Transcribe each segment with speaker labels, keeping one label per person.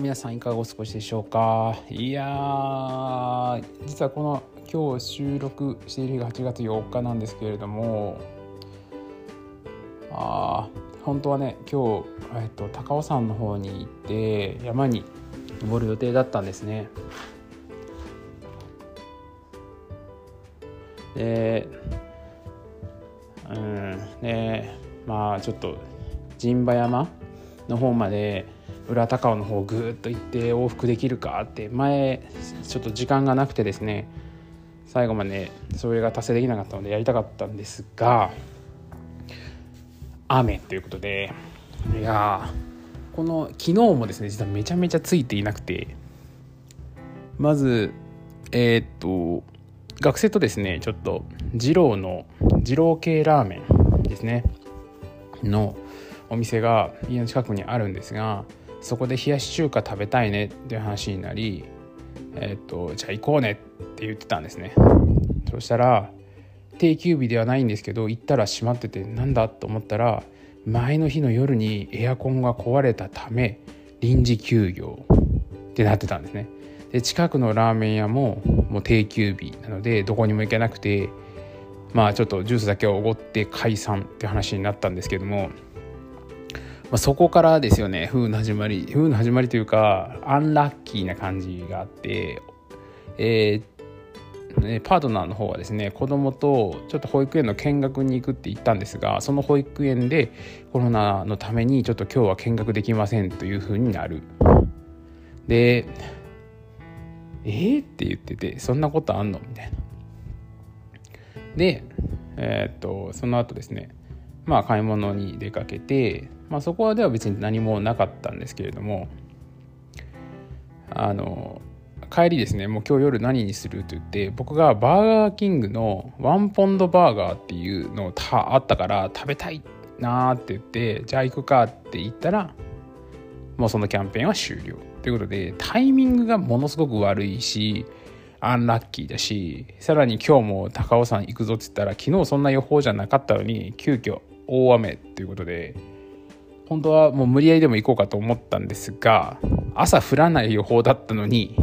Speaker 1: 皆さんいかがお過ごしでしょうか？いやー実はこの今日収録している日が8月4日なんですけれどもあ本当はね今日、えっと、高尾山の方に行って山に登る予定だったんですね。でうんねまあちょっと陣馬山の方まで裏高尾の方ぐーっと行って往復できるかって前ちょっと時間がなくてですね最後までそれが達成できなかったのでやりたかったんですが雨ということでいやこの昨日もですね実はめちゃめちゃついていなくてまずえ、っと学生とですねちょっと二郎の二郎系ラーメンですねのお店が家の近くにあるんですがそこで冷やし中華食べたいねっていう話になり、えっ、とじゃあ行こうねって言ってたんですね。そしたら定休日ではないんですけど行ったら閉まっててなんだと思ったら前の日の夜にエアコンが壊れたため臨時休業ってなってたんですね。で近くのラーメン屋ももう定休日なのでどこにも行けなくてまあちょっとジュースだけをおごって解散って話になったんですけどもまあ、そこからですよね。風の始まり。風の始まりというかアンラッキーな感じがあって、えー、パートナーの方はですね子供とちょっと保育園の見学に行くって言ったんですがその保育園でコロナのためにちょっと今日は見学できませんというふうになる。でえー、って言っててそんなことあんの？みたいな。でえー、っとその後ですねまあ買い物に出かけてまあ、そこはでは別に何もなかったんですけれどもあの帰りですねもう今日夜何にすると言って僕がバーガーキングのワンポンドバーガーっていうのたあったから食べたいなーって言ってじゃあ行くかって言ったらもうそのキャンペーンは終了ということでタイミングがものすごく悪いしアンラッキーだしさらに今日も高尾山行くぞって言ったら昨日そんな予報じゃなかったのに急遽大雨っていうことで本当はもう無理やりでも行こうかと思ったんですが朝降らない予報だったのに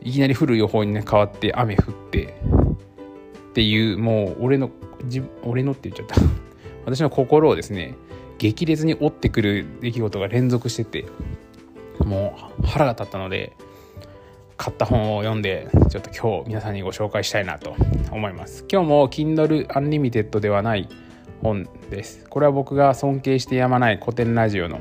Speaker 1: いきなり降る予報に、ね、変わって雨降ってっていうもう俺の俺のって言っちゃった。私の心をですね激烈に折ってくる出来事が連続しててもう腹が立ったので買った本を読んでちょっと今日皆さんにご紹介したいなと思います。今日も Kindle Unlimited ではない本です。これは僕が尊敬してやまない古典ラジオの、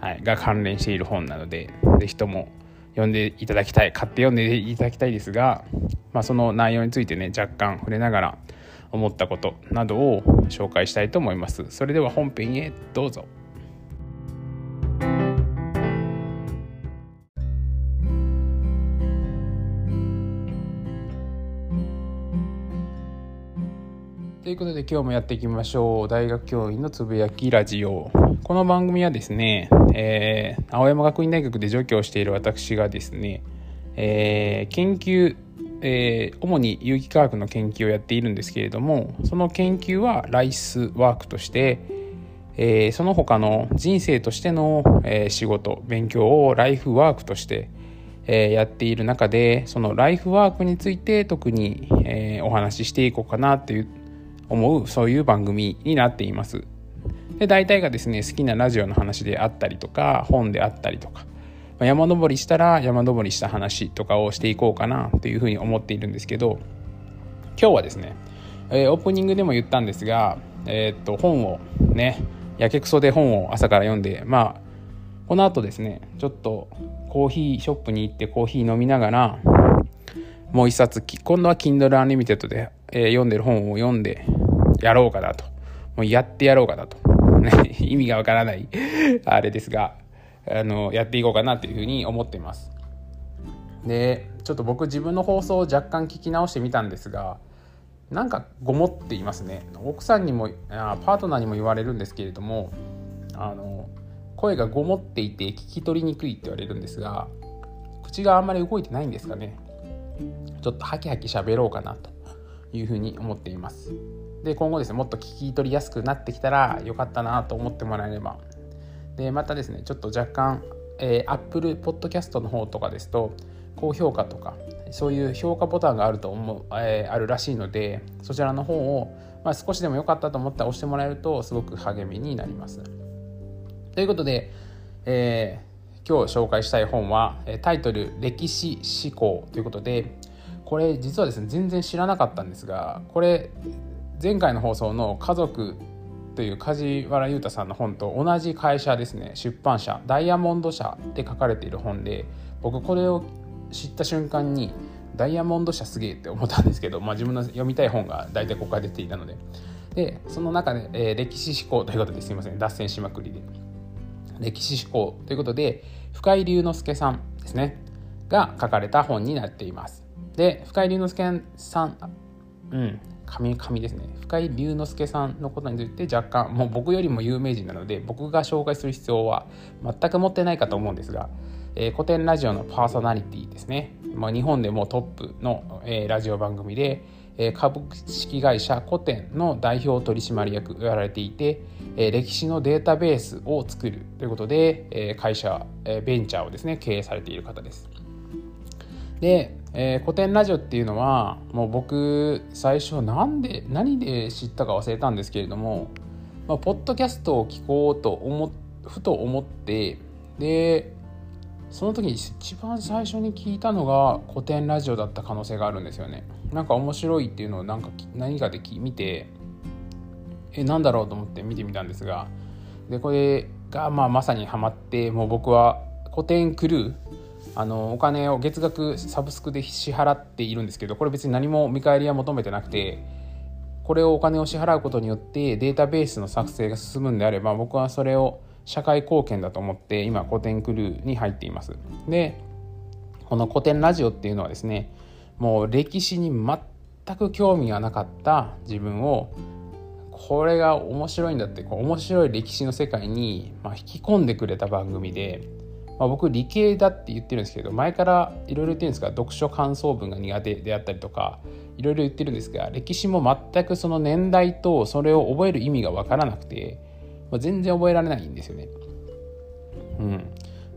Speaker 1: はい、が関連している本なので、是非とも読んでいただきたい、買って読んでいただきたいですが、まあ、その内容についてね、若干触れながら思ったことなどを紹介したいと思います。それでは本編へどうぞ。いうことで今日もやっていきましょう。大学教員のつぶやきラジオ。この番組はですね、えー、青山学院大学で助教している私がですね、えー、研究、えー、主に有機化学の研究をやっているんですけれども、その研究はライスワークとして、えー、その他の人生としての、えー、仕事、勉強をライフワークとして、え、やっている中でそのライフワークについて特に、え、お話ししていこうかなという思うそういう番組になっています。で大体がですね好きなラジオの話であったりとか本であったりとか山登りしたら山登りした話とかをしていこうかなというふうに思っているんですけど今日はですね、えー、オープニングでも言ったんですが、えー、っと本をねやけくそで本を朝から読んでまあこの後ですねちょっとコーヒーショップに行ってコーヒー飲みながらもう一冊今度は Kindle Unlimited で、えー、読んでる本を読んでやろうかなと。もうやってやろうかなと。意味がわからないあれですが、あの、やっていこうかなというふうに思っています。で、ちょっと僕自分の放送を若干聞き直してみたんですが、なんかごもっていますね。奥さんにも、あパートナーにも言われるんですけれども、あの、声がごもっていて聞き取りにくいって言われるんですが、口があんまり動いてないんですかね。ちょっとハキハキ喋ろうかなというふうに思っています。で今後ですねもっと聞き取りやすくなってきたらよかったなと思ってもらえればでまたですねちょっと若干えー、Apple Podcast の方とかですと高評価とかそういう評価ボタンがあると思う、えー、あるらしいのでそちらの方を、まあ、少しでも良かったと思ったら押してもらえるとすごく励みになります。ということで、えー、今日紹介したい本はタイトル「歴史思考」ということでこれ実はですね全然知らなかったんですがこれ前回の放送の「家族」という梶原裕太さんの本と同じ会社ですね。出版社。ダイヤモンド社で書かれている本で僕これを知った瞬間にダイヤモンド社すげえって思ったんですけど、まあ、自分の読みたい本が大体ここから出ていたので。でその中で、えー、歴史思考ということですいません。脱線しまくりで。歴史思考ということで深井龍之介さんですね。が書かれた本になっています。で深井龍之介さんうん。神神ですね。深井龍之介さんのことについて若干もう僕よりも有名人なので僕が紹介する必要は全く持ってないかと思うんですが、えー、古典ラジオのパーソナリティですね、まあ、日本でもトップの、えー、ラジオ番組で、えー、株式会社古典の代表取締役をやられていて、え歴史のデータベースを作るということで、え会社、えベンチャーをですね経営されている方です。でえー、古典ラジオっていうのはもう僕最初なんで何で知ったか忘れたんですけれども、まあ、ポッドキャストを聞こうと思ふと思ってでその時に一番最初に聞いたのが古典ラジオだった可能性があるんですよね。なんか面白いっていうのをなんか何かで見てえなんだろうと思って見てみたんですがでこれがまあまさにハマってもう僕は古典クルーあのお金を月額サブスクで支払っているんですけどこれ別に何も見返りは求めてなくてこれをお金を支払うことによってデータベースの作成が進むんであれば僕はそれを社会貢献だと思って今古典クルーに入っています。でこの古典ラジオっていうのはですねもう歴史に全く興味がなかった自分をこれが面白いんだってこう面白い歴史の世界に、ま引き込んでくれた番組でまあ、僕理系だって言ってるんですけど前からいろいろ言ってるんですが読書感想文が苦手であったりとかいろいろ言ってるんですが歴史も全くその年代とそれを覚える意味が分からなくて、まあ、全然覚えられないんですよね。うん、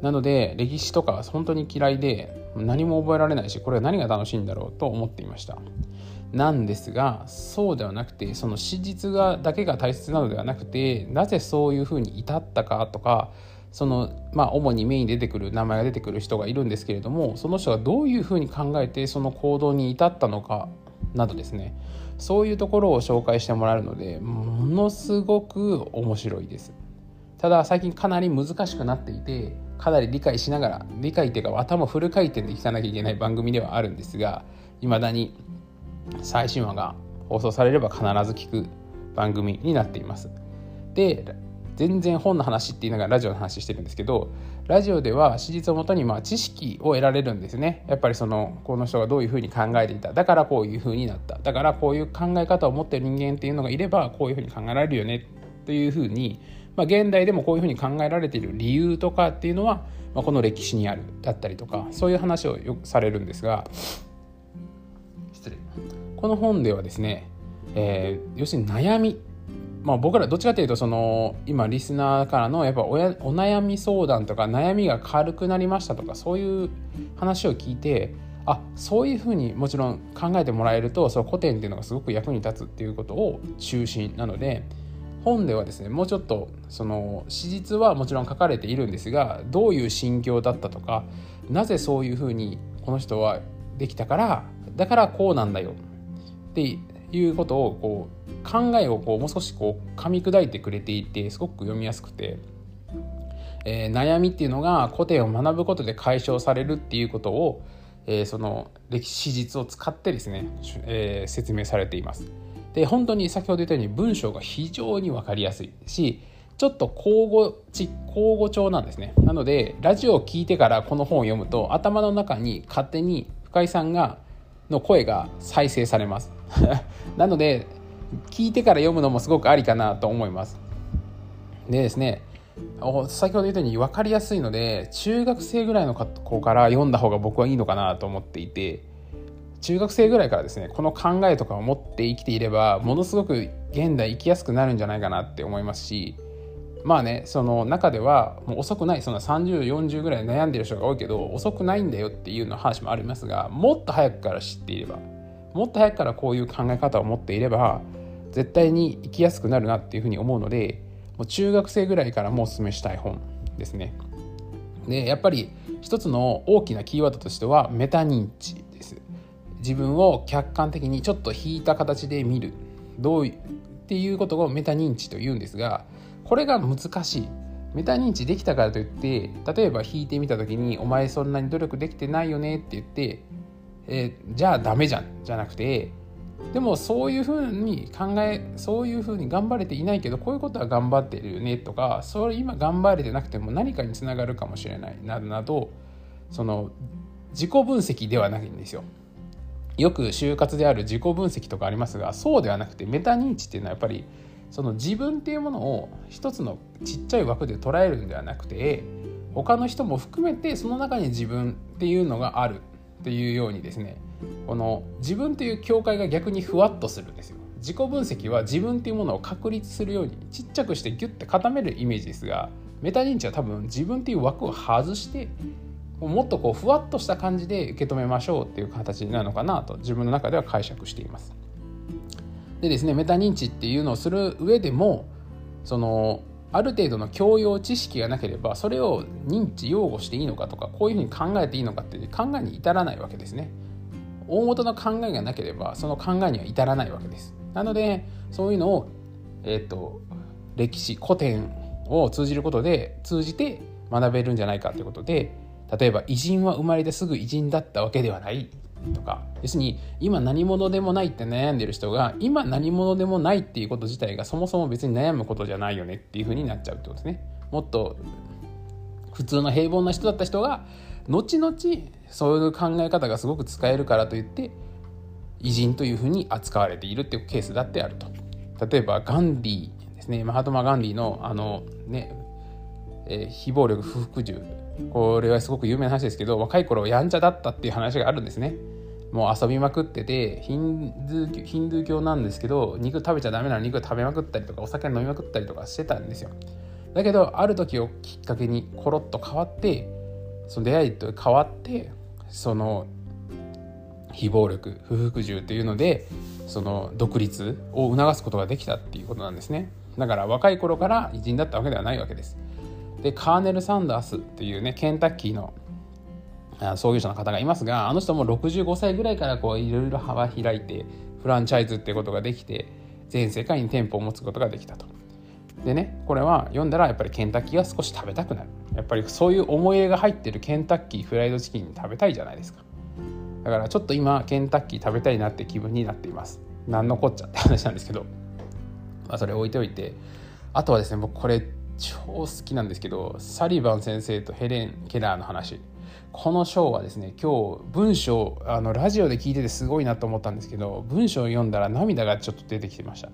Speaker 1: なので歴史とかは本当に嫌いで何も覚えられないしこれは何が楽しいんだろうと思っていました。なんですがそうではなくてその史実がだけが大切なのではなくてなぜそういうふうに至ったかとかそのまあ主にメインに出てくる名前が出てくる人がいるんですけれどもその人がどういうふうに考えてその行動に至ったのかなどですね。そういうところを紹介してもらえるのでものすごく面白いです。ただ最近かなり難しくなっていてかなり理解しながら理解っていうか頭フル回転で聞かなきゃいけない番組ではあるんですがいまだに最新話が放送されれば必ず聞く番組になっています。で全然本の話って言いながらラジオの話してるんですけどラジオでは史実をもとにまあ知識を得られるんですね。やっぱりそのこの人がどういうふうに考えていた。だからこういうふうになった。だからこういう考え方を持ってる人間っていうのがいればこういうふうに考えられるよね。というふうに、まあ、現代でもこういうふうに考えられている理由とかっていうのは、まあ、この歴史にある。だったりとかそういう話をよくされるんですが失礼。この本ではですね、えー、要するに悩みまあ、僕らどっちかというとその今リスナーからのやっぱおやお悩み相談とか悩みが軽くなりましたとかそういう話を聞いてあそういうふうにもちろん考えてもらえるとその古典っていうのがすごく役に立つっていうことを中心なので本ではですねもうちょっとその史実はもちろん書かれているんですがどういう心境だったとかなぜそういうふうにこの人はできたからだからこうなんだよっていうことをこう考えをこうもう少しこう噛み砕いてくれていてすごく読みやすくて、えー、悩みっていうのが古典を学ぶことで解消されるっていうことを、えー、その歴史実を使ってですね、えー、説明されています。で本当に先ほど言ったように文章が非常に分かりやすいしちょっと口語口語調なんですね。なのでラジオを聞いてからこの本を読むと頭の中に勝手に深井さんがの声が再生されます。なので聞いてから読むのもすごくありかなと思います。でですね先ほど言ったように分かりやすいので中学生ぐらいの子から読んだ方が僕はいいのかなと思っていて中学生ぐらいからですねこの考えとかを持って生きていればものすごく現代生きやすくなるんじゃないかなって思いますしまあねその中ではもう遅くないその3040ぐらい悩んでる人が多いけど遅くないんだよっていうの話もありますがもっと早くから知っていればもっと早くからこういう考え方を持っていれば絶対に生きやすくなるなっていうふうに思うのでもう中学生ぐらいからもおすすめしたい本ですね。でやっぱり一つの大きなキーワードとしてはメタ認知です。自分を客観的にちょっと引いた形で見るどうっていうことをメタ認知というんですがこれが難しいメタ認知できたからといって例えば引いてみた時に「お前そんなに努力できてないよね」って言って、えー、じゃあダメじゃんじゃなくてでもそういうふうに考えそういうふうに頑張れていないけどこういうことは頑張ってるよねとかそれ今頑張れてなくても何かにつながるかもしれないなどなどその自己分析ではないんですよ。よく就活である自己分析とかありますがそうではなくてメタ認知っていうのはやっぱりその自分っていうものを一つのちっちゃい枠で捉えるんではなくて他の人も含めてその中に自分っていうのがあるっていうようにですねこの自分という境界が逆にふわっとするんですよ自己分析は自分っていうものを確立するようにちっちゃくしてギュッて固めるイメージですがメタ認知は多分自分っていう枠を外してもっとこうふわっとした感じで受け止めましょうっていう形なのかなと自分の中では解釈しています。でですねメタ認知っていうのをする上でもそのある程度の教養知識がなければそれを認知擁護していいのかとかこういうふうに考えていいのかっていう考えに至らないわけですね。大元の考えがなければその考えには至らないわけです。なのでそういうのを、えーと、歴史古典を通じることで通じて学べるんじゃないかということで例えば偉人は生まれてすぐ偉人だったわけではないとか要するに今何者でもないって悩んでる人が今何者でもないっていうこと自体がそもそも別に悩むことじゃないよねっていうふうになっちゃうってことですね。もっと普通の平凡な人だった人が後々そういう考え方がすごく使えるからといって偉人というふうに扱われているっていうケースだってあると。例えばガンディですね。マハトマ・ガンディのあのね、えー、非暴力不服従。これはすごく有名な話ですけど若い頃やんちゃだったっていう話があるんですね。もう遊びまくっててヒンドゥヒンドゥー教なんですけど肉食べちゃダメなの肉食べまくったりとかお酒飲みまくったりとかしてたんですよ。だけどある時をきっかけにコロッと変わってその出会いと変わってその非暴力不服従というのでその独立を促すことができたっていうことなんですね。だから若い頃から偉人だったわけではないわけです。でカーネル・サンダースっていうねケンタッキーの創業者の方がいますがあの人も65歳ぐらいからこういろいろ幅開いてフランチャイズっていうことができて全世界に店舗を持つことができたと。でねこれは読んだらやっぱりケンタッキーが少し食べたくなる。やっぱりそういう思い入れが入ってるケンタッキーフライドチキン食べたいじゃないですか。だからちょっと今ケンタッキー食べたいなって気分になっています。何のこっちゃって話なんですけど、まあ、それ置いておいて。あとはですね僕これ超好きなんですけどサリバン先生とヘレン・ケラーの話。この章はですね今日文章あのラジオで聞いててすごいなと思ったんですけど文章を読んだら涙がちょっと出てきてました。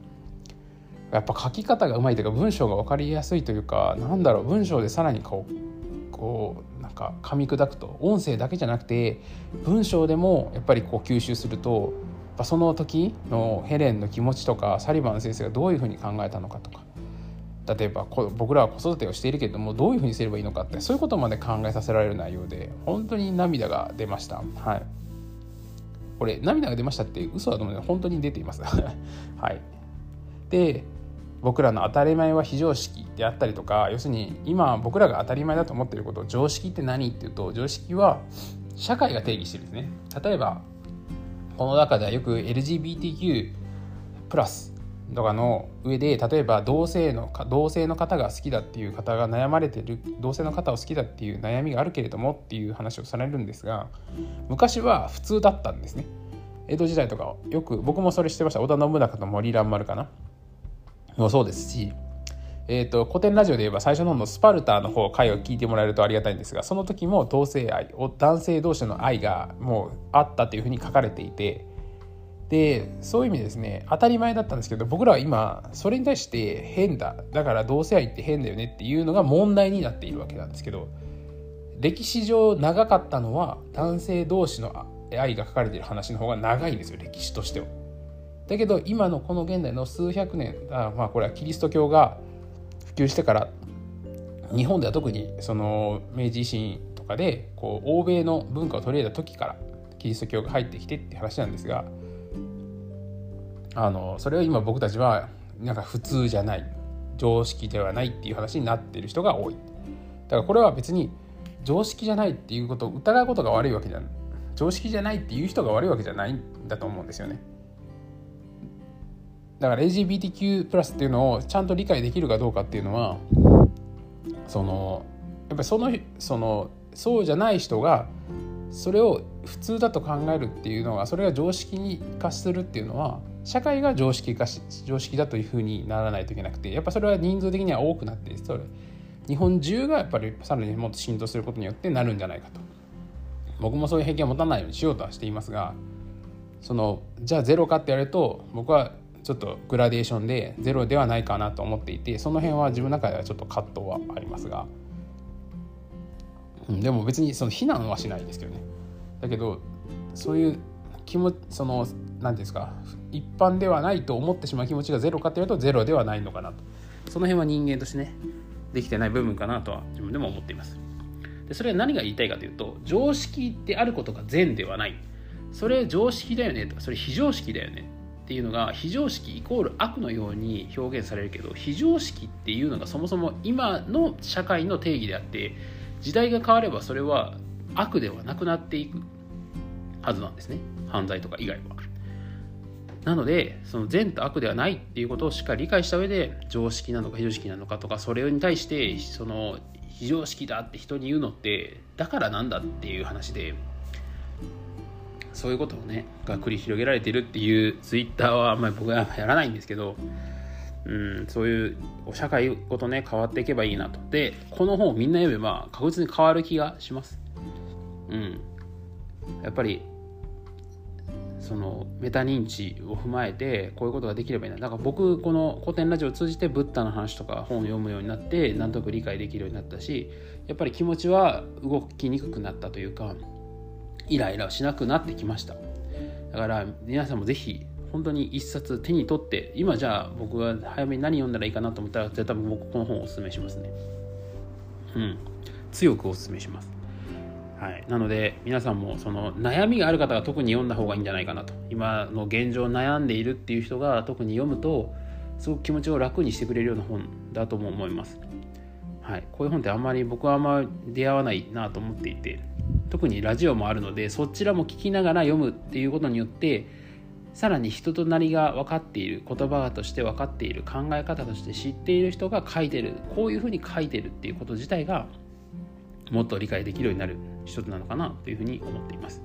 Speaker 1: やっぱ書き方がうまいというか文章が分かりやすいというかなんだろう文章でさらにこうこうなんか噛み砕くと音声だけじゃなくて文章でもやっぱりこう吸収するとやっぱその時のヘレンの気持ちとかサリバン先生がどういうふうに考えたのかとか例えば僕らは子育てをしているけれどもどういうふうにすればいいのかってそういうことまで考えさせられる内容で本当に涙が出ました。はいこれ涙が出ましたって嘘だと思うので本当に出ています。はい、で僕らの当たり前は非常識であったりとか要するに今僕らが当たり前だと思っていること常識って何っていうと常識は社会が定義してるんですね。例えばこの中ではよく LGBTQ+ プラスとかの上で例えば同性の同性の方が好きだっていう方が悩まれてる同性の方を好きだっていう悩みがあるけれどもっていう話をされるんですが昔は普通だったんですね。江戸時代とかよく僕もそれしてました。織田信長と森蘭丸かな。もそうですし、えーと、古典ラジオで言えば最初ののスパルタの方回を聞いてもらえるとありがたいんですがその時も同性愛男性同士の愛がもうあったというふうに書かれていてでそういう意味ですね当たり前だったんですけど僕らは今それに対して変だだから同性愛って変だよねっていうのが問題になっているわけなんですけど歴史上長かったのは男性同士の愛が書かれている話の方が長いんですよ歴史としては。だけど今のこの現代の数百年あまあこれはキリスト教が普及してから日本では特にその明治維新とかでこう欧米の文化を取り入れた時からキリスト教が入ってきてって話なんですがあのそれを今僕たちはなんか普通じゃない常識ではないっていう話になってる人が多い。だからこれは別に常識じゃないっていうことを疑うことが悪いわけじゃない常識じゃないっていう人が悪いわけじゃないんだと思うんですよね。だから LGBTQ+ っていうのをちゃんと理解できるかどうかっていうのはそのやっぱりそのそのそうじゃない人がそれを普通だと考えるっていうのはそれが常識に化するっていうのは社会が常識化し常識だというふうにならないといけなくてやっぱそれは人数的には多くなってそれ日本中がやっぱりさらにもっと浸透することによってなるんじゃないかと。僕もそういう偏見を持たないようにしようとはしていますがそのじゃあゼロかって言われると僕はちょっとグラデーションでゼロではないかなと思っていてその辺は自分の中ではちょっと葛藤はありますが、うん、でも別にその非難はしないですけどね。だけどそういう気持ちその何て言うんですか一般ではないと思ってしまう気持ちがゼロかっていうとゼロではないのかなと。その辺は人間としてねできてない部分かなとは自分でも思っています。でそれは何が言いたいかというと常識であることが善ではない。それ常識だよねとかそれ非常識だよね。っていうのが非常識イコール悪のように表現されるけど非常識っていうのがそもそも今の社会の定義であって時代が変わればそれは悪ではなくなっていくはずなんですね犯罪とか以外は。なのでその善と悪ではないっていうことをしっかり理解した上で常識なのか非常識なのかとかそれに対してその非常識だって人に言うのってだからなんだっていう話でそういうことをねが繰り広げられてるっていうツイッターはあんまり僕はやらないんですけど、うん、そういう社会ごとね変わっていけばいいなと。でこの本をみんな読めば確実に変わる気がします。うん。やっぱりそのメタ認知を踏まえてこういうことができればいいな。だから僕この古典ラジオを通じてブッダの話とか本を読むようになってなんとなく理解できるようになったしやっぱり気持ちは動きにくくなったというかイライラしなくなってきました。だから皆さんもぜひ本当に一冊手に取って今じゃあ僕が早めに何読んだらいいかなと思ったら多分僕この本をおすすめしますね。うん。強くおすすめします。はい、なので皆さんもその悩みがある方が特に読んだ方がいいんじゃないかなと。今の現状悩んでいるっていう人が特に読むとすごく気持ちを楽にしてくれるような本だとも思います、はい、こういう本ってあんまり僕はあんまり出会わないなと思っていて特にラジオもあるのでそちらも聞きながら読むっていうことによってさらに人となりが分かっている言葉として分かっている考え方として知っている人が書いてるこういうふうに書いてるっていうこと自体がもっと理解できるようになる一つなのかなというふうに思っています。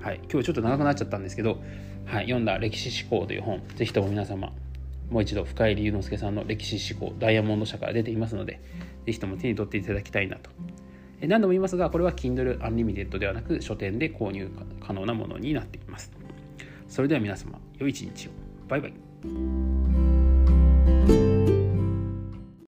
Speaker 1: はい、今日ちょっと長くなっちゃったんですけど、はい、読んだ歴史思考という本ぜひとも皆様もう一度深入龍之介さんの歴史思考ダイヤモンド社から出ていますのでぜひとも手に取っていただきたいなと何度も言いますが、これは Kindle Unlimited ではなく書店で購入可能なものになっています。それでは皆様、良い一日を。バイバイ。